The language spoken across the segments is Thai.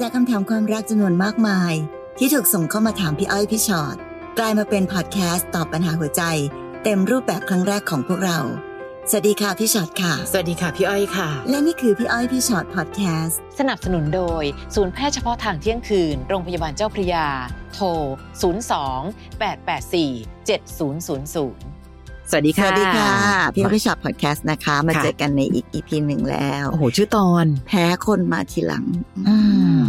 จากคำถามความรักจำนวนมากมาย ที่ถูกส่งเข้ามาถามพี่อ้อยพี่ชอ็อตกลายมาเป็นพอดแคสต์ตอบปัญหาหัวใจ เต็มรูปแบบครั้งแรกของพวกเรา สวัสดีค่ะพี่ชอ็อตค่ะ สวัสดีค่ะพี่อ้อยค่ะ และนี่คือพี่อ้อยพี่ชอ็อตพอดแคสต์สนับสนุนโดย ศูนย์แพทย์เฉพาะทางเที่ยงคืน โรงพยาบาลเจ้าพระยา โทร 02 884 7000 สวัสดีสค่ะวัสดีค่ะ พี่อ้อยพี่ชอ็อตพอดแคสต์นะคะ มาค่ะเจอกันในอีก EP หนึ่งแล้ว โอ้โห ชื่อตอน แพ้คนมาทีหลังอืม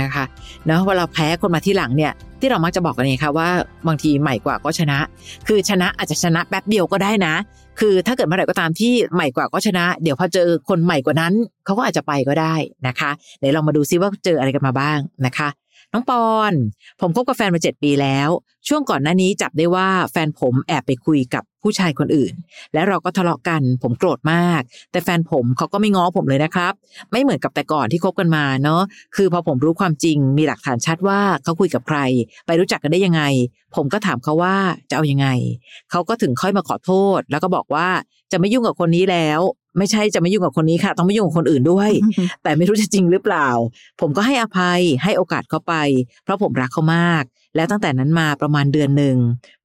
นะคะเนาะเวลาแพ้คนมาที่หลังเนี่ย ที่เรามักจะบอกกันไงคะว่าบางทีใหม่กว่าก็ชนะ คือชนะอาจจะชนะแป๊บเดียวก็ได้นะ คือถ้าเกิดเมื่อไหร่ก็ตามที่ใหม่กว่าก็ชนะ เดี๋ยวพอเจอคนใหม่กว่านั้นเขาก็อาจจะไปก็ได้นะคะเดี๋ยวเรามาดูซิว่าเจออะไรกันมาบ้างนะคะ น้องปอน ผมคบกับแฟนมาเจ็ดปีแล้ว ช่วงก่อนหน้านี้จับได้ว่าแฟนผมแอบไปคุยกับผู้ชายคนอื่น แล้วเราก็ทะเลาะกัน ผมโกรธมาก แต่แฟนผมเขาก็ไม่ง้อผมเลยนะครับ ไม่เหมือนกับแต่ก่อนที่คบกันมาเนาะคือพอผมรู้ความจริง มีหลักฐานชัดว่าเขาคุยกับใคร ไปรู้จักกันได้ยังไง ผมก็ถามเขาว่าจะเอายังไง เขาก็ถึงค่อยมาขอโทษ แล้วก็บอกว่าจะไม่ยุ่งกับคนนี้แล้ว ไม่ใช่จะไม่ยุ่งกับคนนี้ค่ะ ต้องไม่ยุ่งกับคนอื่นด้วย แต่ไม่รู้จะจริงหรือเปล่า ผมก็ให้อภัยให้โอกาสเขาไป เพราะผมรักเขามาก แล้วตั้งแต่นั้นมาประมาณเดือนหนึ่ง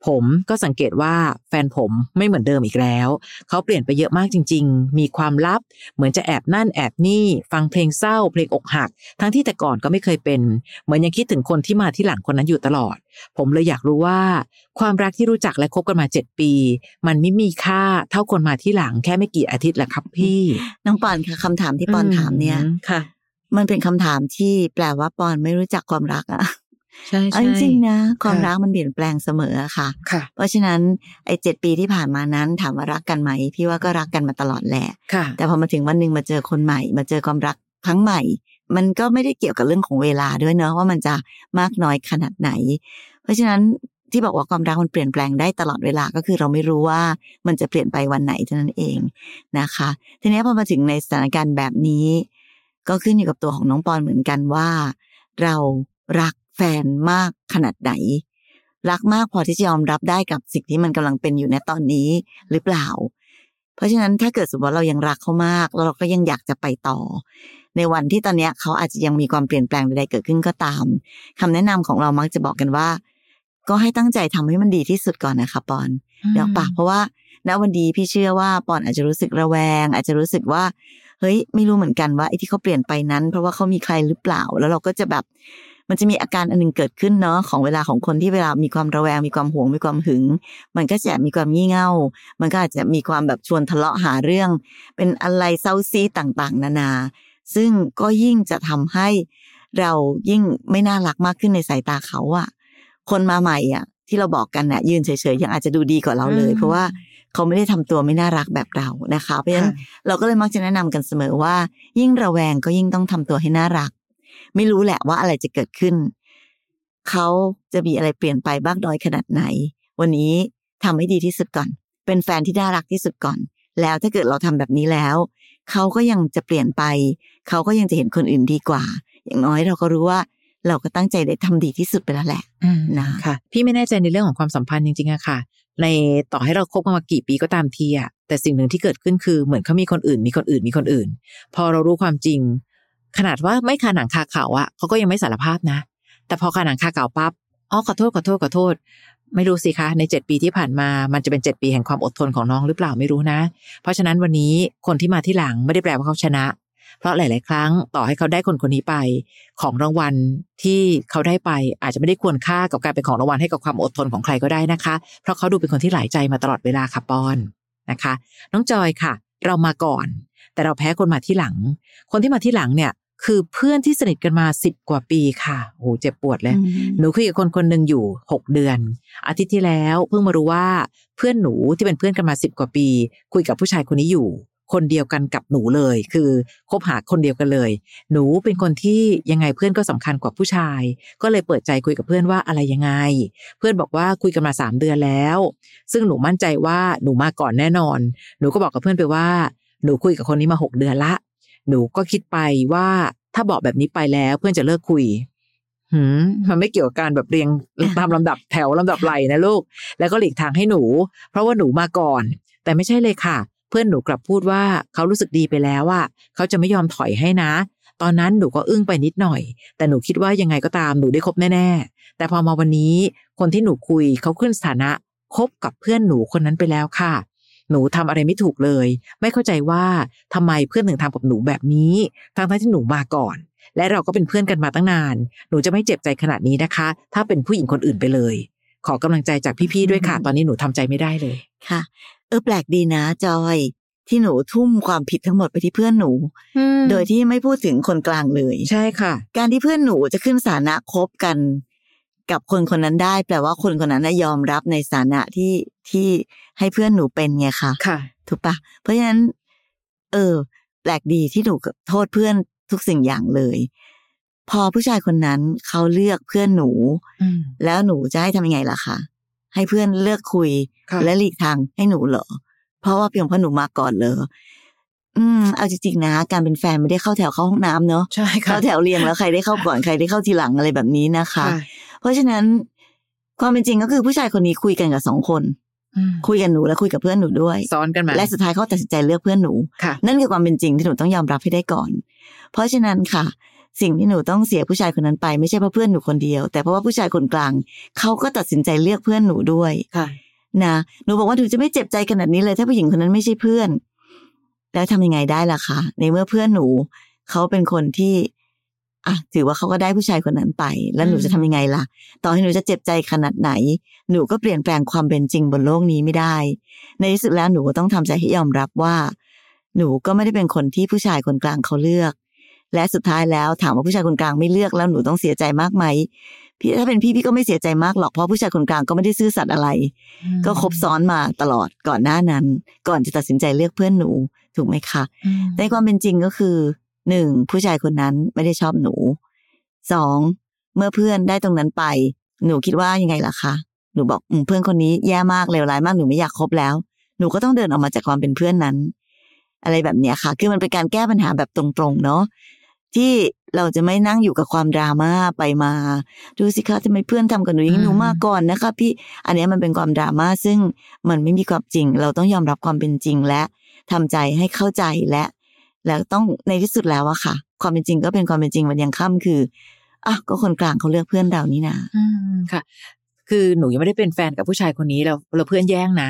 ผมก็สังเกตว่าแฟนผมไม่เหมือนเดิมอีกแล้ว เขาเปลี่ยนไปเยอะมากจริง ๆ มีความลับ เหมือนจะแอบนั่นแอบนี่ ฟังเพลงเศร้า เพลงอกหัก ทั้งที่แต่ก่อนก็ไม่เคยเป็น เหมือนยังคิดถึงคนที่มาที่หลังคนนั้นอยู่ตลอด ผมเลยอยากรู้ว่า ความรักที่รู้จักและคบกันมาเจ็ดปี มันไม่มีค่าเท่าคนมาที่หลังแค่ไม่กี่อาทิตย์แหละครับพี่น้องปอนค่ะคำถามที่ปอนถามเนี่ยค่ะ มันเป็นคำถามที่แปลว่าปอนไม่รู้จักความรักอะ ใช่เอาใช่จริงๆนะความค่ะรักมันเปลี่ยนแปลงเสมออะค่ะค่ะ เพราะฉะนั้นไอ้เจ็ดปีที่ผ่านมานั้นถามว่ารักกันไหม พี่ว่าก็รักกันมาตลอดแหละค่ะ แต่พอมาถึงวันหนึ่งมาเจอคนใหม่ มาเจอความรักครั้งใหม่ มันก็ไม่ได้เกี่ยวกับเรื่องของเวลาด้วยเนอะว่ามันจะมากน้อยขนาดไหน เพราะฉะนั้นที่บอกว่าความรักมันเปลี่ยนแปลงได้ตลอดเวลาก็คือเราไม่รู้ว่ามันจะเปลี่ยนไปวันไหนเท่านั้นเองนะคะ ทีนี้พอมาถึงในสถานการณ์แบบนี้ ก็ขึ้นอยู่กับตัวของน้องปอนเหมือนกันว่า เรารัก แฟนมากขนาดไหน รักมากพอที่จะยอมรับได้กับสิ่งที่มันกำลังเป็นอยู่ในตอนนี้หรือเปล่า เพราะฉะนั้นถ้าเกิดสมมติว่าเรายังรักเขามากแล้วเราก็ยังอยากจะไปต่อ ในวันที่ตอนเนี้ยเขาอาจจะยังมีความเปลี่ยนแปลงใดๆเกิดขึ้นก็ตามคำแนะนำของเรามักจะบอกกันว่า ก็ให้ตั้งใจทำให้มันดีที่สุดก่อนนะคะปอนเดี๋ยวปากเพราะว่าณวันดีพี่เชื่อว่าปอนอาจจะรู้สึกระแวง อาจจะรู้สึกว่าเฮ้ย ไม่รู้เหมือนกันว่าไอ้ที่เขาเปลี่ยนไปนั้น เพราะว่าเขามีใครหรือเปล่า แล้วเราก็จะแบบ มันจะมีอาการอันหนึงเกิดขึ้นเนาะของเวลาของคนที่เวลามีความระแวงมีความห่วงมีความหึง มันก็จะมีความงี่เง่า มันก็อาจจะมีความแบบชวนทะเลาะหาเรื่อง เป็นอะไรเศร้าซีต่างๆ นานา ซึ่งก็ยิ่งจะทำให้เรายิ่งไม่น่ารักมากขึ้นในสายตาเขาอะคนมาใหม่อะที่เราบอกกันอะยืนเฉยๆยังอาจจะดูดีกว่าเราเลยอืมเพราะว่าเขาไม่ได้ทำตัวไม่น่ารักแบบเรานะคะ เพราะฉะนั้นเราก็เลยมักจะแนะนำกันเสมอว่า ยิ่งระแวงก็ยิ่งต้องทำตัวให้น่ารัก ไม่รู้แหละว่าอะไรจะเกิดขึ้น เขาจะมีอะไรเปลี่ยนไปบ้างน้อยขนาดไหน วันนี้ทำให้ดีที่สุดก่อน เป็นแฟนที่น่ารักที่สุดก่อน แล้วถ้าเกิดเราทำแบบนี้แล้ว เขาก็ยังจะเปลี่ยนไป เขาก็ยังจะเห็นคนอื่นดีกว่า อย่างน้อยเราก็รู้ว่าเราก็ตั้งใจได้ทำดีที่สุดไปแล้วแหละอืมนะค่ะ พี่ไม่แน่ใจในเรื่องของความสัมพันธ์จริงๆอะค่ะ ในต่อให้เราคบกันมากี่ปีก็ตามทีอะแต่สิ่งหนึ่งที่เกิดขึ้นคือเหมือนเขามีคนอื่น มีคนอื่นมีคนอื่น พอเรารู้ความจริง ขนาดว่าไม่คาหนังคาเขาอะเขาก็ยังไม่สารภาพนะ แต่พอคาหนังคาเก่าปั๊บอ๋อขอโทษขอโทษขอโทษ ไม่รู้สิคะในเจ็ดปีที่ผ่านมา มันจะเป็นเจ็ดปีแห่งความอดทนของน้องหรือเปล่าไม่รู้นะ เพราะฉะนั้นวันนี้คนที่มาที่หลังไม่ได้แปลว่าเขาชนะ เพราะหลาย ๆ ครั้งต่อให้เขาได้คนคนนี้ไป ของรางวัลที่เขาได้ไปอาจจะไม่ได้ควรค่ากับการเป็นของรางวัลให้กับความอดทนของใครก็ได้นะคะ เพราะเขาดูเป็นคนที่หลายใจมาตลอดเวลาค่ะปอนนะคะ น้องจอยค่ะ เรามาก่อน แต่เราแพ้คนมาที่หลัง คนที่มาที่หลังเนี่ย คือเพื่อนที่สนิทกันมาสิบกว่าปีค่ะโหเจ็บปวดเลย หนูคุยกับคนคนหนึ่งอยู่หกเดือน อาทิตย์ที่แล้วเพิ่งมารู้ว่าเพื่อนหนูที่เป็นเพื่อนกันมาสิบกว่าปี คุยกับผู้ชายคนนี้อยู่ คนเดียวกันกับหนูเลย คือคบหาคนเดียวกันเลย หนูเป็นคนที่ยังไงเพื่อนก็สำคัญกว่าผู้ชาย ก็เลยเปิดใจคุยกับเพื่อนว่าอะไรยังไง เพื่อนบอกว่าคุยกันมาสามเดือนแล้ว ซึ่งหนูมั่นใจว่าหนูมาก่อนแน่นอน หนูก็บอกกับเพื่อนไปว่าหนูคุยกับคนนี้มาหกเดือนละ หนูก็คิดไปว่าถ้าบอกแบบนี้ไปแล้วเพื่อนจะเลิกคุยหืมมันไม่เกี่ยวกับการแบบเรียงตามลำดับแถวลำดับไหลนะลูก แล้วก็หลีกทางให้หนู เพราะว่าหนูมาก่อน แต่ไม่ใช่เลยค่ะ เพื่อนหนูกลับพูดว่าเขารู้สึกดีไปแล้วว่าเขาจะไม่ยอมถอยให้นะ ตอนนั้นหนูก็อึ้งไปนิดหน่อย แต่หนูคิดว่ายังไงก็ตามหนูได้คบแน่ๆแต่พอมาวันนี้คนที่หนูคุยเขาขึ้นสถานะคบกับเพื่อนหนูคนนั้นไปแล้วค่ะ หนูทำอะไรไม่ถูกเลย ไม่เข้าใจว่าทำไมเพื่อนถึงทำกับหนูแบบนี้ ทั้งที่หนูมาก่อน และเราก็เป็นเพื่อนกันมาตั้งนาน หนูจะไม่เจ็บใจขนาดนี้นะคะ ถ้าเป็นผู้หญิงคนอื่นไปเลย ขอกำลังใจจากพี่ๆด้วยค่ะ ตอนนี้หนูทำใจไม่ได้เลยค่ะ เออแปลกดีนะจอย ที่หนูทุ่มความผิดทั้งหมดไปที่เพื่อนหนู โดยที่ไม่พูดถึงคนกลางเลย ใช่ค่ะ การที่เพื่อนหนูจะขึ้นสถานะคบกัน กับคนคนนั้นได้ แปลว่าคนคนนั้นน่ะยอมรับในสถานะที่ที่ให้เพื่อนหนูเป็นไงคะค่ะ ถูกปะเพราะฉะนั้น เออ แปลกดีที่หนูโทษเพื่อนทุกสิ่งอย่างเลย พอผู้ชายคนนั้นเขาเลือกเพื่อนหนูอืมแล้วหนูจะให้ทำยังไงล่ะคะให้เพื่อนเลือกคุยค่ะและหลีกทางให้หนูเหรอ เพราะว่าเพียงเพราะหนูมาก่อนเลยอืมเอาจริงๆนะ การเป็นแฟนไม่ได้เข้าแถวเข้าห้องน้ำเนาะใช่ค่ะเข้าแถวเรียงแล้วใครได้เข้าก่อนใครได้เข้าทีหลังอะไรแบบนี้นะคะค่ะ เพราะฉะนั้นความเป็นจริงก็คือผู้ชายคนนี้คุยกันกับสองคนอืมคุยกับหนูและคุยกับเพื่อนหนูด้วยซ้อนกันมาและสุดท้ายเขาตัดสินใจเลือกเพื่อนหนูค่ะนั่นคือความเป็นจริงที่หนูต้องยอมรับให้ได้ก่อน เพราะฉะนั้นค่ะ สิ่งที่หนูต้องเสียผู้ชายคนนั้นไปไม่ใช่เพราะเพื่อนหนูคนเดียว แต่เพราะว่าผู้ชายคนกลางเขาก็ตัดสินใจเลือกเพื่อนหนูด้วยค่ะนะหนูบอกว่าหนูจะไม่เจ็บใจขนาดนี้เลย ถ้าผู้หญิงคนนั้นไม่ใช่เพื่อน แล้วทำยังไงได้ล่ะคะในเมื่อเพื่อนหนูเขาเป็นคนที่ อะถือว่าเขาก็ได้ผู้ชายคนนั้นไป แล้วหนูอืมจะทำยังไงล่ะ ต่อให้หนูจะเจ็บใจขนาดไหน หนูก็เปลี่ยนแปลงความเป็นจริงบนโลกนี้ไม่ได้ ในที่สุดแล้วหนูก็ต้องทำใจให้ยอมรับว่า หนูก็ไม่ได้เป็นคนที่ผู้ชายคนกลางเขาเลือก และสุดท้ายแล้วถามว่าผู้ชายคนกลางไม่เลือกแล้วหนูต้องเสียใจมากไหมพี่ถ้าเป็นพี่พี่ก็ไม่เสียใจมากหรอกเพราะผู้ชายคนกลางก็ไม่ได้ซื่อสัตย์อะไร ก็คบซ้อนมาตลอดก่อนหน้านั้น ก่อนจะตัดสินใจเลือกเพื่อนหนูถูกไหมคะอืมในความเป็นจริงก็คือ หนึ่งผู้ชายคนนั้นไม่ได้ชอบหนูสองเมื่อเพื่อนได้ตรงนั้นไป หนูคิดว่ายังไงล่ะคะหนูบอกอมเพื่อนคนนี้แย่มากเลวร้ายมากหนูไม่อยากคบแล้ว หนูก็ต้องเดินออกมาจากความเป็นเพื่อนนั้น อะไรแบบเนี้ยค่ะ คือมันเป็นการแก้ปัญหาแบบตรงๆเนาะที่เราจะไม่นั่งอยู่กับความดราม่าไปมา ดูสิคะทำไมเพื่อนทำกับหนูอย่างนี้หนูมาก่อนนะคะ พี่อันเนี้ยมันเป็นความดราม่าซึ่งมันไม่มีความจริง เราต้องยอมรับความเป็นจริงและทำใจให้เข้าใจและ แล้วต้องในที่สุดแล้วอะค่ะ ความเป็นจริงก็เป็นความเป็นจริงวันยังค่ำคืออะก็คนกลางเขาเลือกเพื่อนเรานี่นะอืมค่ะ คือหนูยังไม่ได้เป็นแฟนกับผู้ชายคนนี้แล้วเราเพื่อนแย่งนะ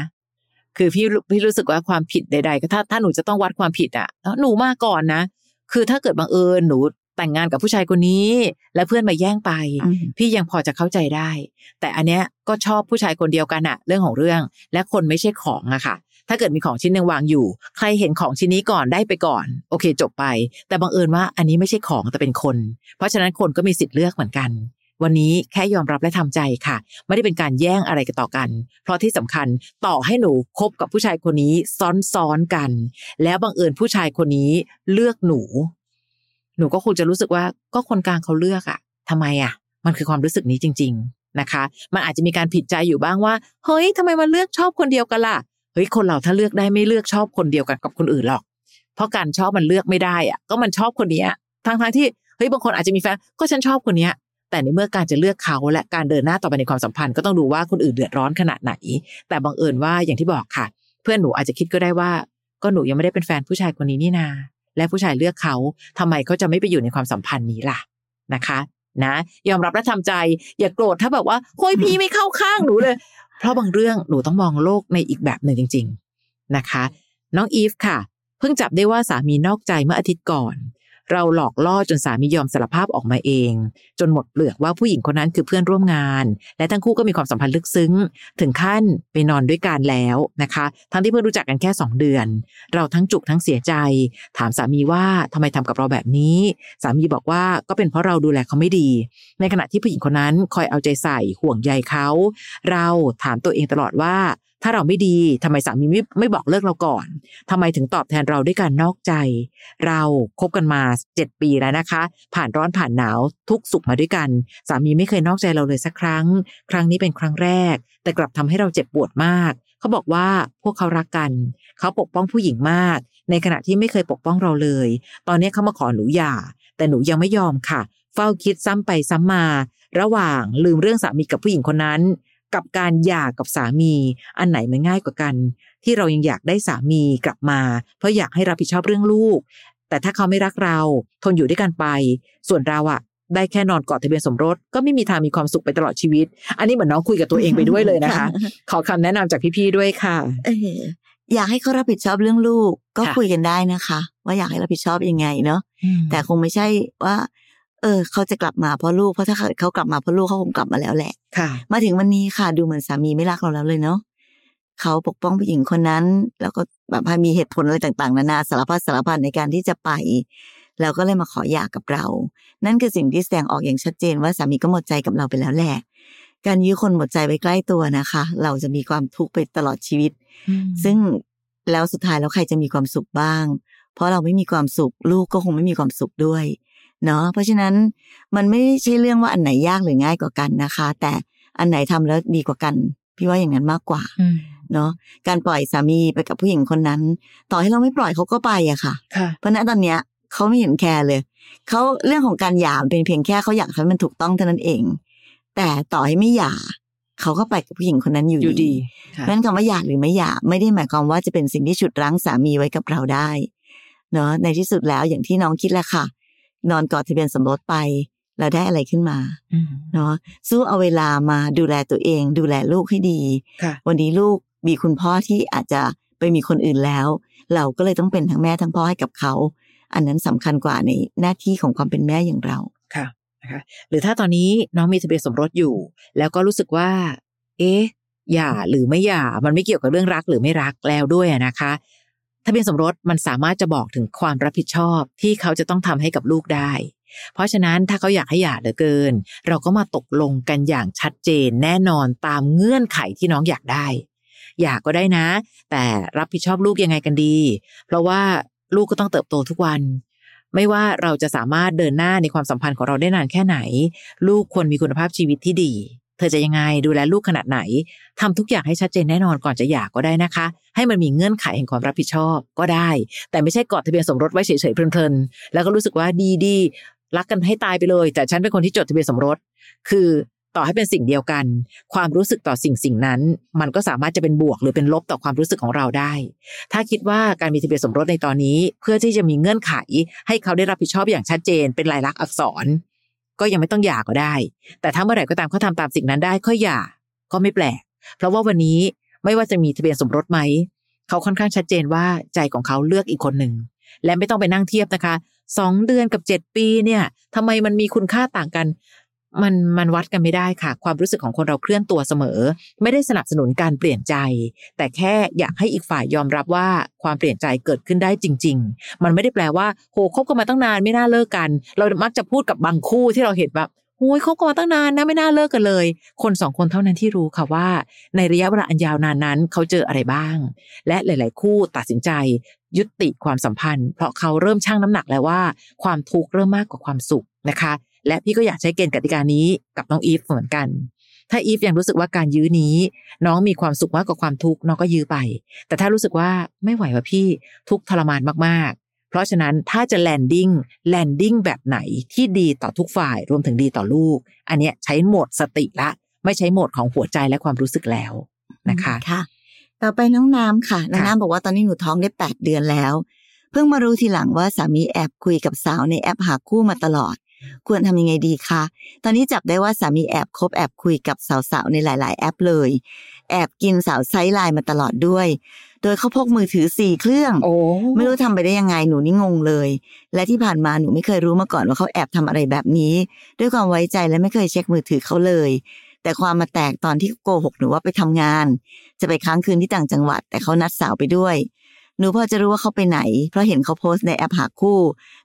คือพี่รู้พี่รู้สึกว่าความผิดใดๆก็ถ้าถ้าหนูจะต้องวัดความผิดอะแล้วหนูมาก่อนนะ คือถ้าเกิดบังเอิญหนูแต่งงานกับผู้ชายคนนี้ แล้วเพื่อนมาแย่งไปอืมพี่ยังพอจะเข้าใจได้ แต่อันเนี้ยก็ชอบผู้ชายคนเดียวกันอะเรื่องของเรื่อง และคนไม่ใช่ของอะค่ะ ถ้าเกิดมีของชิ้นหนึ่งวางอยู่ ใครเห็นของชิ้นนี้ก่อนได้ไปก่อน โอเค จบไป แต่บังเอิญว่าอันนี้ไม่ใช่ของแต่เป็นคน เพราะฉะนั้นคนก็มีสิทธิ์เลือกเหมือนกัน วันนี้แค่ยอมรับและทำใจค่ะ ไม่ได้เป็นการแย่งอะไรกันต่อกัน เพราะที่สำคัญต่อให้หนูคบกับผู้ชายคนนี้ซ้อนๆกัน แล้วบังเอิญผู้ชายคนนี้เลือกหนู หนูก็คงจะรู้สึกว่าก็คนกลางเขาเลือกอะทำไมอะมันคือความรู้สึกนี้จริง ๆนะคะมันอาจจะมีการผิดใจอยู่บ้างว่า เฮ้ยทำไมมันเลือกชอบคนเดียวกันล่ะ เฮ้ยคนเราถ้าเลือกได้ไม่เลือกชอบคนเดียวกันกับคนอื่นหรอก เพราะการชอบมันเลือกไม่ได้อะก็มันชอบคนเนี้ยทั้งทั้งที่เฮ้ยบางคนอาจจะมีแฟนก็ฉันชอบคนเนี้ยแต่ในเมื่อการจะเลือกเขาและการเดินหน้าต่อไปในความสัมพันธ์ก็ต้องดูว่าคนอื่นเดือดร้อนขนาดไหน แต่บังเอิญว่าอย่างที่บอกค่ะ เพื่อนหนูอาจจะคิดก็ได้ว่า ก็หนูยังไม่ได้เป็นแฟนผู้ชายคนนี้นี่นา และผู้ชายเลือกเขาทำไมเขาจะไม่ไปอยู่ในความสัมพันธ์นี้ล่ะนะคะ นะ ยอมรับและทำใจ อย่าโกรธถ้าแบบว่าโฮ้ยพี่ไม่เข้าข้างหนูเลย เพราะบางเรื่องหนูต้องมองโลกในอีกแบบหนึ่งจริง ๆ นะคะ น้องอีฟค่ะ เพิ่งจับได้ว่าสามีนอกใจเมื่ออาทิตย์ก่อน เราหลอกล่อจนสามียอมสารภาพออกมาเอง จนหมดเปลือกว่าผู้หญิงคนนั้นคือเพื่อนร่วมงาน และทั้งคู่ก็มีความสัมพันธ์ลึกซึ้ง ถึงขั้นไปนอนด้วยกันแล้วนะคะ ทั้งที่เพิ่งรู้จักกันแค่สองเดือน เราทั้งจุกทั้งเสียใจ ถามสามีว่าทำไมทำกับเราแบบนี้ สามีบอกว่าก็เป็นเพราะเราดูแลเขาไม่ดี ในขณะที่ผู้หญิงคนนั้นคอยเอาใจใส่ห่วงใยเขา เราถามตัวเองตลอดว่าถ้าเราไม่ดีทำไมสามีไม่ไม่บอกเลิกเราก่อนทำไมถึงตอบแทนเราด้วยการนอกใจ เราคบกันมาเจ็ดปีแล้วนะคะ ผ่านร้อนผ่านหนาวทุกสุขมาด้วยกัน สามีไม่เคยนอกใจเราเลยสักครั้ง ครั้งนี้เป็นครั้งแรก แต่กลับทำให้เราเจ็บปวดมาก เขาบอกว่าพวกเขารักกัน เขาปกป้องผู้หญิงมาก ในขณะที่ไม่เคยปกป้องเราเลย ตอนนี้เขามาขอหนูหย่า แต่หนูยังไม่ยอมค่ะ เฝ้าคิดซ้ำไปซ้ำมา ระหว่างลืมเรื่องสามีกับผู้หญิงคนนั้น กับการหย่ากับสามี อันไหนมันง่ายกว่ากัน ที่เรายังอยากได้สามีกลับมา เพราะอยากให้รับผิดชอบเรื่องลูก แต่ถ้าเขาไม่รักเรา ทนอยู่ด้วยกันไป ส่วนเราอะได้แค่นอนกอดทะเบียนสมรสก็ไม่มีทางมีความสุขไปตลอดชีวิต อันนี้เหมือนน้องคุยกับตัวเองไปด้วยเลยนะคะ ขอคำแนะนำจากพี่ๆด้วยค่ะเอออยากให้เขารับผิดชอบเรื่องลูก ก็ค่ะคุยกันได้นะคะ ว่าอยากให้รับผิดชอบยังไงเนาะแต่คงไม่ใช่ว่า เออ เขาจะกลับมาเพราะลูกเพราะถ้าเขากลับมาเพราะลูกเขาคงกลับมาแล้วแหละค่ะ มาถึงวันนี้ค่ะดูเหมือนสามีไม่รักเราแล้วเลยเนาะเขาปกป้องผู้หญิงคนนั้น แล้วก็แบบว่ามีเหตุผลอะไรต่างๆนานาสารพัดสารพันในการที่จะไปแล้วก็เลยมาขอหย่ากับเรา นั่นคือสิ่งที่แสดงออกอย่างชัดเจนว่าสามีก็หมดใจกับเราไปแล้วแหละ การยื้อคนหมดใจไว้ใกล้ตัวนะคะ เราจะมีความทุกข์ไปตลอดชีวิต ซึ่งแล้วสุดท้ายแล้วใครจะมีความสุขบ้าง เพราะเราไม่มีความสุข ลูกก็คงไม่มีความสุขด้วย เนาะเพราะฉะนั้นมันไม่ใช่เรื่องว่าอันไหนยากหรือง่ายกว่ากันนะคะ แต่อันไหนทำแล้วดีกว่ากัน พี่ว่าอย่างนั้นมากกว่าอืมเนาะการปล่อยสามีไปกับผู้หญิงคนนั้น ต่อให้เราไม่ปล่อยเขาก็ไปอะค่ะค่ะเพราะฉะนั้นตอนเนี้ยเขาไม่เห็นแคร์เลยเขาเรื่องของการหย่ามันเป็นเพียงแค่เขาอยากให้มันถูกต้องเท่านั้นเอง แต่ต่อให้ไม่หย่าเขาก็ไปกับผู้หญิงคนนั้นอยู่อยู่ดีค่ะเพราะฉะนั้นคำว่าหย่าหรือไม่หย่าไม่ได้หมายความว่าจะเป็นสิ่งที่ฉุดรั้งสามีไว้กับเราได้เนาะในที่สุดแล้วอย่างที่น้องคิดแหละค่ะ นอนกอดทะเบียนสมรสไป เราได้อะไรขึ้นมาอืมเนาะสู้เอาเวลามาดูแลตัวเอง ดูแลลูกให้ดีค่ะวันนี้ลูกมีคุณพ่อที่อาจจะไปมีคนอื่นแล้ว เราก็เลยต้องเป็นทั้งแม่ทั้งพ่อให้กับเขา อันนั้นสำคัญกว่าในหน้าที่ของความเป็นแม่อย่างเราค่ะนะคะหรือถ้าตอนนี้น้องมีทะเบียนสมรสอยู่ แล้วก็รู้สึกว่า เอ๊ะหย่าหรือไม่หย่ามันไม่เกี่ยวกับเรื่องรักหรือไม่รักแล้วด้วยอะนะคะ ทะเบียนสมรสมันสามารถจะบอกถึงความรับผิดชอบที่เขาจะต้องทำให้กับลูกได้ เพราะฉะนั้นถ้าเขาอยากให้หย่าเหลือเกิน เราก็มาตกลงกันอย่างชัดเจนแน่นอนตามเงื่อนไขที่น้องอยากได้ อยากก็ได้นะ แต่รับผิดชอบลูกยังไงกันดี เพราะว่าลูกก็ต้องเติบโตทุกวัน ไม่ว่าเราจะสามารถเดินหน้าในความสัมพันธ์ของเราได้นานแค่ไหน ลูกควรมีคุณภาพชีวิตที่ดี เธอจะยังไงดูแลลูกขนาดไหนทำทุกอย่างให้ชัดเจนแน่นอนก่อนจะหย่าก็ได้นะคะ ให้มันมีเงื่อนไขแห่งความรับผิดชอบก็ได้ แต่ไม่ใช่กอดทะเบียนสมรสไว้เฉยๆเพลินๆแล้วก็รู้สึกว่าดีดีๆรักกันให้ตายไปเลย แต่ฉันเป็นคนที่จดทะเบียนสมรส คือต่อให้เป็นสิ่งเดียวกัน ความรู้สึกต่อสิ่งสิ่งนั้น มันก็สามารถจะเป็นบวกหรือเป็นลบต่อความรู้สึกของเราได้ ถ้าคิดว่าการมีทะเบียนสมรสในตอนนี้ เพื่อที่จะมีเงื่อนไข ให้เขาได้รับผิดชอบอย่างชัดเจน เป็นลายลักษณ์อักษร ก็ยังไม่ต้องหย่าก็ได้ แต่ถ้าเมื่อไหร่ก็ตามเขาทำตามสิ่งนั้นได้ค่อยหย่าก็ไม่แปลก เพราะว่าวันนี้ไม่ว่าจะมีทะเบียนสมรสไหมเขาค่อนข้างชัดเจนว่าใจของเขาเลือกอีกคนหนึ่งและไม่ต้องไปนั่งเทียบนะคะสองเดือนกับเจ็ดปีเนี่ยทำไมมันมีคุณค่าต่างกัน มันมันวัดกันไม่ได้ค่ะ ความรู้สึกของคนเราเคลื่อนตัวเสมอ ไม่ได้สนับสนุนการเปลี่ยนใจ แต่แค่อยากให้อีกฝ่ายยอมรับว่าความเปลี่ยนใจเกิดขึ้นได้จริง ๆ มันไม่ได้แปลว่าโหคบกันมาตั้งนานไม่น่าเลิกกัน เรามักจะพูดกับบางคู่ที่เราเห็นแบบโอ้ยคบกันมาตั้งนานนะไม่น่าเลิกกันเลย คนสองคนเท่านั้นที่รู้ค่ะว่า ในระยะเวลาอันยาวนานนั้น เขาเจออะไรบ้าง และหลาย ๆ คู่ตัดสินใจ ยุติความสัมพันธ์ เพราะเขาเริ่มชั่งน้ำหนักแล้วว่า ความทุกข์เริ่มมากกว่าความสุขนะคะ และพี่ก็อยากใช้เกณฑ์กติกานี้กับน้องอีฟเหมือนกัน ถ้าอีฟยังรู้สึกว่าการยื้อนี้ น้องมีความสุขมากกว่าความทุกข์น้องก็ยื้อไป แต่ถ้ารู้สึกว่าไม่ไหวว่ะพี่ทุกข์ทรมานมากๆ เพราะฉะนั้นถ้าจะ landing landing แบบไหนที่ดีต่อทุกฝ่ายรวมถึงดีต่อลูก อันเนี้ยใช้โหมดสติละ ไม่ใช้โหมดของหัวใจและความรู้สึกแล้วนะคะค่ะ ต่อไปน้องน้ำค่ะน้องน้ำบอกว่าตอนนี้หนูท้องได้แปดเดือนแล้ว เพิ่งมารู้ทีหลังว่าสามีแอบคุยกับสาวในแอปหาคู่มาตลอด ควรทำยังไงดีคะ ตอนนี้จับได้ว่าสามีแอบคบแอบคุยกับสาวๆ ในหลาย ๆ แอปเลย แอบกินสาว sideline มาตลอดด้วย โดยเขาพกมือถือสี่เครื่องโอ้ไม่รู้ทำไปได้ยังไงหนูนี่งงเลย และที่ผ่านมาหนูไม่เคยรู้มาก่อนว่าเขาแอบทำอะไรแบบนี้ ด้วยความไว้ใจและไม่เคยเช็คมือถือเขาเลย แต่ความมาแตกตอนที่โกหกหนูว่าไปทำงาน จะไปค้างคืนที่ต่างจังหวัด แต่เขานัดสาวไปด้วย หนูพอจะรู้ว่าเขาไปไหน เพราะเห็นเขาโพสต์ในแอปหาคู่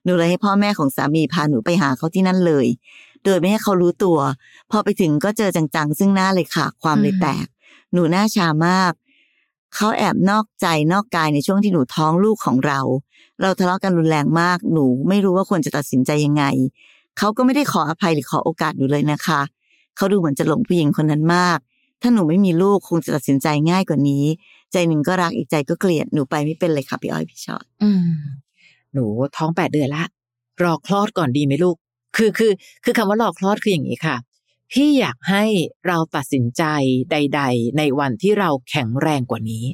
หนูเลยให้พ่อแม่ของสามีพาหนูไปหาเขาที่นั่นเลย โดยไม่ให้เขารู้ตัว พอไปถึงก็เจอจังๆ ซึ่งหน้าเลยค่ะ ความเลยแตก หนูหน้าชามาก เขาแอบนอกใจนอกกายในช่วงที่หนูท้องลูกของเรา เราทะเลาะกันรุนแรงมาก หนูไม่รู้ว่าควรจะตัดสินใจยังไง เขาก็ไม่ได้ขออภัยหรือขอโอกาสหนูเลยนะคะ เขาดูเหมือนจะหลงผู้หญิงคนนั้นมาก ถ้าหนูไม่มีลูกคงจะตัดสินใจง่ายกว่านี้ ใจหนึ่งก็รักอีกใจก็เกลียดหนูไปไม่เป็นเลยค่ะพี่อ้อยพี่ชอตอืมหนูท้องแปดเดือนละ รอคลอดก่อนดีไหมลูก คือคือคือคำว่ารอคลอดคืออย่างนี้ค่ะ พี่อยากให้เราตัดสินใจใด ๆ ในวันที่เราแข็งแรงกว่านี้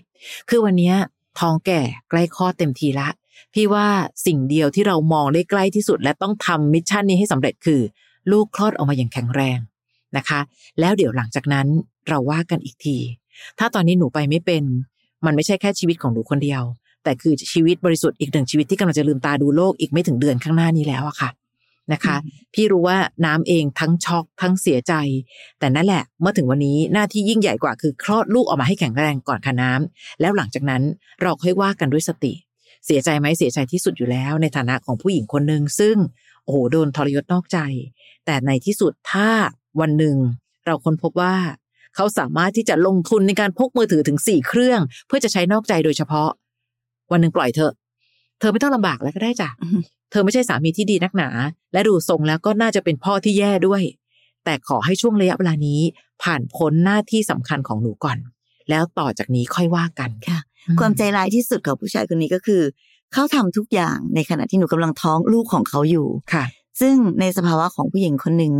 คือวันเนี้ยท้องแก่ใกล้คลอดเต็มทีละ พี่ว่าสิ่งเดียวที่เรามองได้ใกล้ที่สุด และต้องทำมิชชั่นนี้ให้สำเร็จคือ ลูกคลอดออกมาอย่างแข็งแรงนะคะ แล้วเดี๋ยวหลังจากนั้นเราว่ากันอีกที ถ้าตอนนี้หนูไปไม่เป็น มันไม่ใช่แค่ชีวิตของหนูคนเดียว แต่คือชีวิตบริสุทธิ์อีกหนึ่งชีวิตที่กำลังจะลืมตาดูโลกอีกไม่ถึงเดือนข้างหน้านี้แล้วอะค่ะนะคะ พี่รู้ว่าน้ำเองทั้งช็อกทั้งเสียใจ แต่นั่นแหละเมื่อถึงวันนี้หน้าที่ยิ่งใหญ่กว่าคือคลอดลูกออกมาให้แข็งแรงก่อนค่ะน้ำแล้วหลังจากนั้นเราค่อยว่ากันด้วยสติ เสียใจไหมเสียใจที่สุดอยู่แล้ว ในฐานะของผู้หญิงคนหนึ่งซึ่งโอ้โหโดนทรยศนอกใจ แต่ในที่สุดถ้าวันหนึ่งเราค้นพบว่า เขาสามารถที่จะลงทุนในการพกมือถือถึงสี่เครื่อง เพื่อจะใช้นอกใจโดยเฉพาะ วันหนึ่งปล่อยเธอะเธอไม่ต้องลำบากแล้วก็ได้จ้ะเธอไม่ใช่สามีที่ดีนักหนา และดูทรงแล้วก็น่าจะเป็นพ่อที่แย่ด้วย แต่ขอให้ช่วงระยะเวลานี้ ผ่านพ้นหน้าที่สำคัญของหนูก่อน แล้วต่อจากนี้ค่อยว่ากันค่ะอืความใจร้ายที่สุดของผู้ชายคนนี้ก็คือเขาทำทุกอย่างในขณะที่หนูกำลังท้องลูกของเขาอยู่ค่ะ ซึ่งในสภาวะของผู้หญิงคนหนึ่ง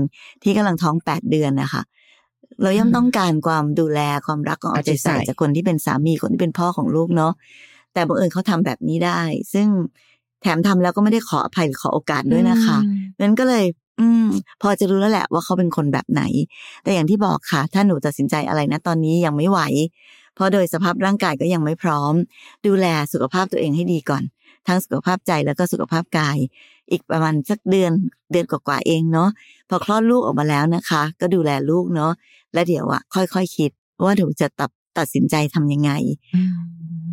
ที่กำลังท้องแปดเดือนนะคะ เราย่อมอืมต้องการความดูแลความรักความเอาใจใส่เอาใจใส่จากคนที่เป็นสามีคนที่เป็นพ่อของลูกเนาะแต่บังเอิญเขาทำแบบนี้ได้ ซึ่งแถมทำแล้วก็ไม่ได้ขออภัยหรือขอโอกาสด้วยนะคะนั้นก็เลย อืม พอจะรู้แล้วแหละว่าเขาเป็นคนแบบไหน แต่อย่างที่บอกค่ะ ถ้าหนูตัดสินใจอะไรนะตอนนี้ยังไม่ไหว เพราะโดยสภาพร่างกายก็ยังไม่พร้อม ดูแลสุขภาพตัวเองให้ดีก่อน ทั้งสุขภาพใจแล้วก็สุขภาพกาย อีกประมาณสักเดือนเดือนกว่าๆเองเนาะ พอคลอดลูกออกมาแล้วนะคะ ก็ดูแลลูกเนาะแล้วเดี๋ยวอะค่อยๆคคิด ว่าหนูจะตัดตัดสินใจทำยังไงอืม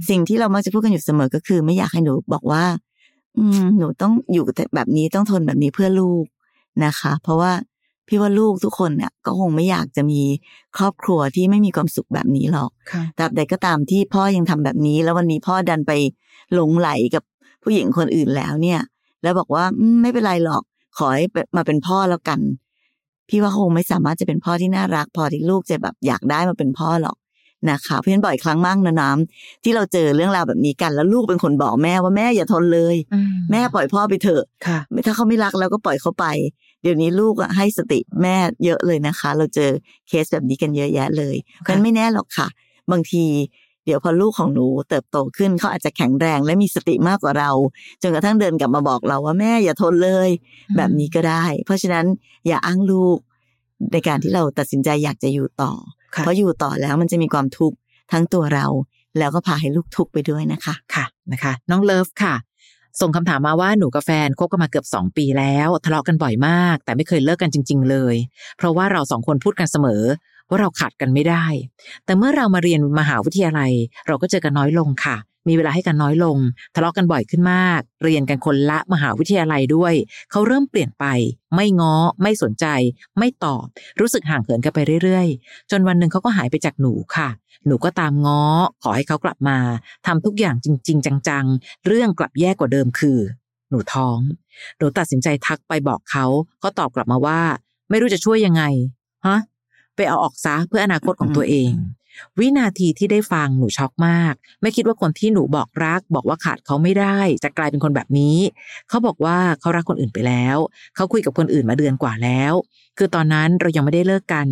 สิ่งที่เรามักจะพูดกันอยู่เสมอก็คือ ไม่อยากให้หนูบอกว่า อืมหนูต้องอยู่แบบนี้ต้องทนแบบนี้เพื่อลูกนะคะ เพราะว่าพี่ว่าลูกทุกคนเนี่ยก็คงไม่อยากจะมีครอบครัวที่ไม่มีความสุขแบบนี้หรอกค่ะตราบใดก็ตามที่พ่อยังทำแบบนี้ แล้ววันนี้พ่อดันไปหลงไหลกับผู้หญิงคนอื่นแล้วเนี่ย แล้วบอกว่าอืมไม่เป็นไรหรอก ขอให้มาเป็นพ่อแล้วกัน พี่ว่าคงไม่สามารถจะเป็นพ่อที่น่ารัก พอที่ลูกจะแบบอยากได้มาเป็นพ่อหรอกนะคะเพราะฉะนั้นบ่อยครั้งมากนะน้ำที่เราเจอเรื่องราวแบบนี้กัน แล้วลูกเป็นคนบอกแม่ว่าแม่อย่าทนเลย แม่ปล่อยพ่อไปเถอะค่ะถ้าเขาไม่รักแล้วก็ปล่อยเขาไป เดี๋ยวนี้ลูกอะให้สติแม่เยอะเลยนะคะ เราเจอเคสแบบนี้กันเยอะแยะเลยเพราะฉะนั้นไม่แน่หรอกค่ะ บางที เดี๋ยวพอลูกของหนูเติบโตขึ้นเขาอาจจะแข็งแรงและมีสติมากกว่าเรา จนกระทั่งเดินกลับมาบอกเราว่าแม่อย่าทนเลย แบบนี้ก็ได้ เพราะฉะนั้นอย่าอ้างลูก ในการที่เราตัดสินใจอยากจะอยู่ต่อค่ะเพราะอยู่ต่อแล้วมันจะมีความทุกข์ทั้งตัวเรา แล้วก็พาให้ลูกทุกข์ไปด้วยนะคะค่ะนะคะ น้องเลิฟค่ะ ส่งคำถามมาว่าหนูกับแฟนคบกันมาเกือบสองปีแล้ว ทะเลาะกันบ่อยมาก แต่ไม่เคยเลิกกันจริง ๆ เลย เพราะว่าเราสองคนพูดกันเสมอ ว่าเราขาดกันไม่ได้ แต่เมื่อเรามาเรียนมหาวิทยาลัย เราก็เจอกันน้อยลงค่ะ มีเวลาให้กันน้อยลง ทะเลาะกันบ่อยขึ้นมาก เรียนกันคนละมหาวิทยาลัยด้วย เขาเริ่มเปลี่ยนไป ไม่ง้อ ไม่สนใจ ไม่ตอบ รู้สึกห่างเหินกันไปเรื่อยๆ จนวันหนึ่งเขาก็หายไปจากหนูค่ะ หนูก็ตามง้อ ขอให้เขากลับมาทำทุกอย่างจริง ๆ จังๆ เรื่องกลับแย่กว่าเดิมคือ หนูท้อง หนูตัดสินใจทักไปบอกเขา เขาตอบกลับมาว่า ไม่รู้จะช่วยยังไง ฮะ ไปเอาออกซะเพื่ออนาคตของตัวเอง วินาทีที่ได้ฟังหนูช็อกมาก ไม่คิดว่าคนที่หนูบอกรัก บอกว่าขาดเขาไม่ได้ จะกลายเป็นคนแบบนี้ เขาบอกว่าเขารักคนอื่นไปแล้ว เขาคุยกับคนอื่นมาเดือนกว่าแล้ว คือตอนนั้นเรายังไม่ได้เลิกกัน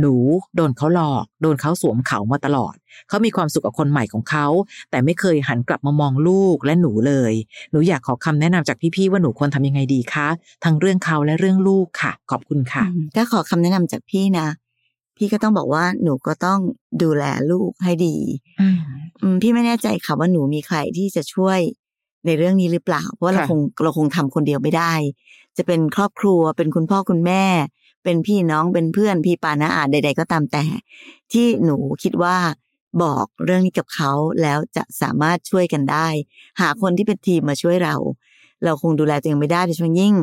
หนูโดนเขาหลอก โดนเขาสวมเขามาตลอด เขามีความสุขกับคนใหม่ของเขา แต่ไม่เคยหันกลับมามองลูกและหนูเลย หนูอยากขอคำแนะนำจากพี่ๆว่าหนูควรทำยังไงดีคะทั้งเรื่องเขาและเรื่องลูกค่ะ ขอบคุณค่ะอืมถ้าขอคำแนะนำจากพี่นะ พี่ก็ต้องบอกว่าหนูก็ต้องดูแลลูกให้ดีอืมพี่ไม่แน่ใจค่ะว่าหนูมีใครที่จะช่วยในเรื่องนี้หรือเปล่า เพราะว่าเราค่ะคงเราคงทำคนเดียวไม่ได้ จะเป็นครอบครัวเป็นคุณพ่อคุณแม่ เป็นพี่น้องเป็นเพื่อนพี่ปานาอาใด ๆ ก็ตามแต่ ที่หนูคิดว่าบอกเรื่องนี้กับเขาแล้วจะสามารถช่วยกันได้ หาคนที่เป็นทีมมาช่วยเรา เราคงดูแลตัวเองไม่ได้โดยเฉพาะยิ่ง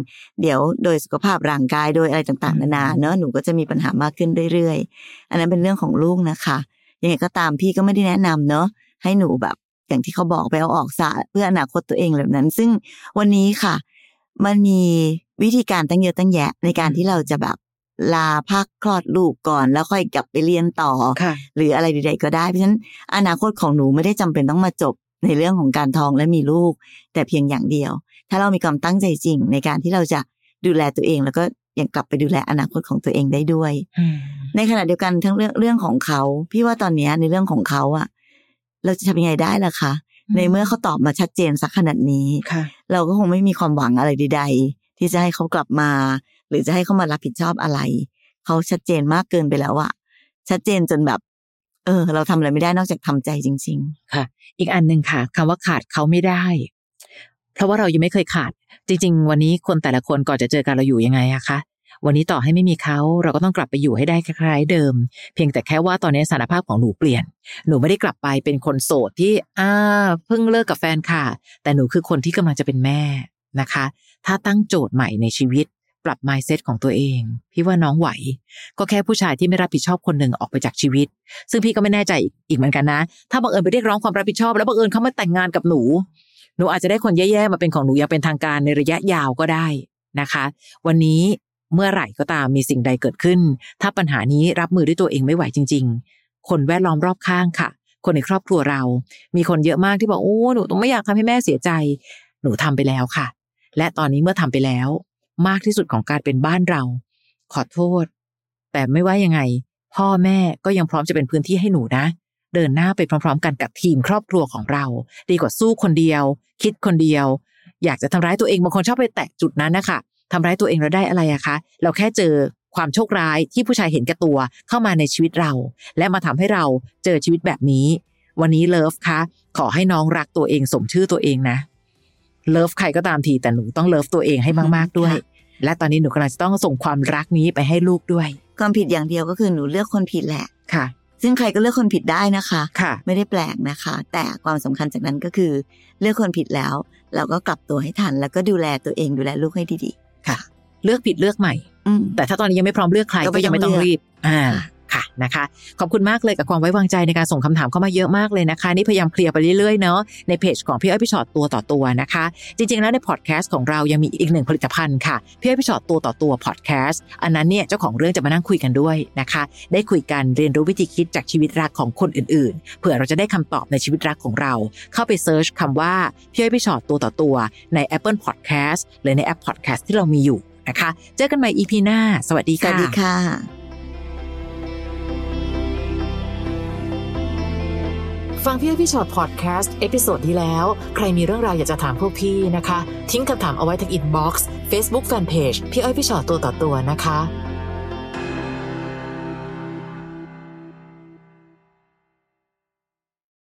เดี๋ยวโดยสุขภาพร่างกายโดยอะไรต่างๆนานาเนอะหนูก็จะมีปัญหามากขึ้นเรื่อยๆ อันนั้นเป็นเรื่องของลูกนะคะยังไงก็ตามพี่ก็ไม่ได้แนะนำเนอะให้หนูแบบอย่างที่เขาบอกไปเอาออกซะเพื่ออนาคตตัวเองแบบนั้น ซึ่งวันนี้ค่ะ มันมีวิธีการตั้งเยอะตั้งแยะในการที่เราจะแบบลาพักคลอดลูกก่อน แล้วค่อยกลับไปเรียนต่อค่ะหรืออะไรใดๆก็ได้เพราะฉะนั้นอนาคตของหนูไม่ได้จำเป็นต้องมาจบในเรื่องของการท้องและมีลูก แต่เพียงอย่างเดียว ถ้าเรามีความตั้งใจจริง ในการที่เราจะดูแลตัวเอง แล้วก็ยังกลับไปดูแลอนาคตของตัวเองได้ด้วย ในขณะเดียวกันทั้งเรื่องเรื่องของเขา พี่ว่าตอนเนี้ยในเรื่องของเขาอะเราจะทำยังไงได้ล่ะคะ ในเมื่อเขาตอบมาชัดเจนสักขนาดนี้ค่ะเราก็คงไม่มีความหวังอะไรใด ๆ ที่จะให้เขากลับมา หรือจะให้เขามารับผิดชอบอะไร เขาชัดเจนมากเกินไปแล้วอะชัดเจนจนแบบ เออ เราทำอะไรไม่ได้นอกจากทำใจจริงอีกอันหนึ่งค่ะคำว่าขาดเขาไม่ได้ เพราะว่าเรายังไม่เคยขาด จริง ๆ วันนี้คนแต่ละคนก่อนจะเจอกันเราอยู่ยังไงอะคะวันนี้ต่อให้ไม่มีเขาเราก็ต้องกลับไปอยู่ให้ได้คล้ายๆเดิม เพียงแต่แค่ว่าตอนนี้สารภาพของหนูเปลี่ยน หนูไม่ได้กลับไปเป็นคนโสดที่อ่าเพิ่งเลิกกับแฟนค่ะ แต่หนูคือคนที่กำลังจะเป็นแม่นะคะ ถ้าตั้งโจทย์ใหม่ในชีวิต ปรับ mindset ของตัวเอง พี่ว่าน้องไหว ก็แค่ผู้ชายที่ไม่รับผิดชอบคนหนึ่งออกไปจากชีวิต ซึ่งพี่ก็ไม่แน่ใจอีกเหมือนกันนะ ถ้าบังเอิญไปเรียกร้องความรับผิดชอบ แล้วบังเอิญเขามาแต่งงานกับหนู นูอาจจะได้คนแย่ๆมาเป็นของหนูอย่างเป็นทางการในระยะยาวก็ได้นะคะ วันนี้เมื่อไหร่ก็ตามมีสิ่งใดเกิดขึ้น ถ้าปัญหานี้รับมือด้วยตัวเองไม่ไหวจริง ๆ คนแวดล้อมรอบข้างค่ะ คนในครอบครัวเรา มีคนเยอะมากที่บอกโอ้หนูต้องไม่อยากทำให้แม่เสียใจ หนูทำไปแล้วค่ะ และตอนนี้เมื่อทำไปแล้ว มากที่สุดของการเป็นบ้านเรา ขอโทษ แต่ไม่ว่ายังไง พ่อแม่ก็ยังพร้อมจะเป็นพื้นที่ให้หนูนะ เดินหน้าไปพร้อมๆ กันกับทีมครอบครัวของเรา ดีกว่าสู้คนเดียว คิดคนเดียว อยากจะทำร้ายตัวเองบางคนชอบไปแตะจุดนั้นนะคะทำร้ายตัวเองเราได้อะไรอะคะ เราแค่เจอความโชคร้ายที่ผู้ชายเห็นแก่ตัวเข้ามาในชีวิตเรา และมาทำให้เราเจอชีวิตแบบนี้ วันนี้เลิฟคะขอให้น้องรักตัวเองสมชื่อตัวเองนะเลิฟใครก็ตามทีแต่หนูต้องเลิฟตัวเองให้มากๆด้วยค่ะและตอนนี้หนูกำลังจะต้องส่งความรักนี้ไปให้ลูกด้วยๆความผิดอย่างเดียวก็คือหนูเลือกคนผิดแหละค่ะ ซึ่งใครก็เลือกคนผิดได้นะคะค่ะไม่ได้แปลกนะคะ แต่ความสำคัญจากนั้นก็คือ เลือกคนผิดแล้ว เราก็กลับตัวให้ทัน แล้วก็ดูแลตัวเองดูแลลูกให้ดีค่ะ เลือกผิดเลือกใหม่ๆอืมแต่ถ้าตอนนี้ยังไม่พร้อมเลือกใครก็ก็ไม่ยังไม่ต้องต้องเลืรีอกบอ่า ค่ะนะคะ ขอบคุณมากเลยกับความไว้วางใจในการส่งคำถามเข้ามาเยอะมากเลยนะคะ นี่พยายาม clear ไปเรื่อยๆเนาะในเพจของพี่อ้อยพี่ชอตตัวต่อตัวนะคะ จริงๆแล้วในพอดแคสต์ของเรายังมีอีกหนึ่งผลิตภัณฑ์ค่ะพี่อ้อยพี่ชอตตัวต่อตัวพอดแคสต์อันนั้นเนี่ยเจ้าของเรื่องจะมานั่งคุยกันด้วยนะคะ ได้คุยกันเรียนรู้วิธีคิดจากชีวิตรักของคนอื่นๆ เผื่อเราจะได้คำตอบในชีวิตรักของเรา เข้าไป search คำว่าพี่อ้อยพี่ชอตตัวต่อตัวใน Apple Podcast หรือในแอป Podcast ที่เรามีอยู่นะคะ เจอกันใหม่ EP หน้า สวัสดีสวัสดีค่ะ ฟังพี่อ้อยพี่ชอตพอดแคสต์ episode ที่แล้ว ใครมีเรื่องราวอยากจะถามพวกพี่นะคะ ทิ้งคำถามเอาไว้ที่อินบ็อกซ์เฟซบุ๊กแฟนเพจพี่อ้อยพี่ชอตตัวต่อตัวนะคะ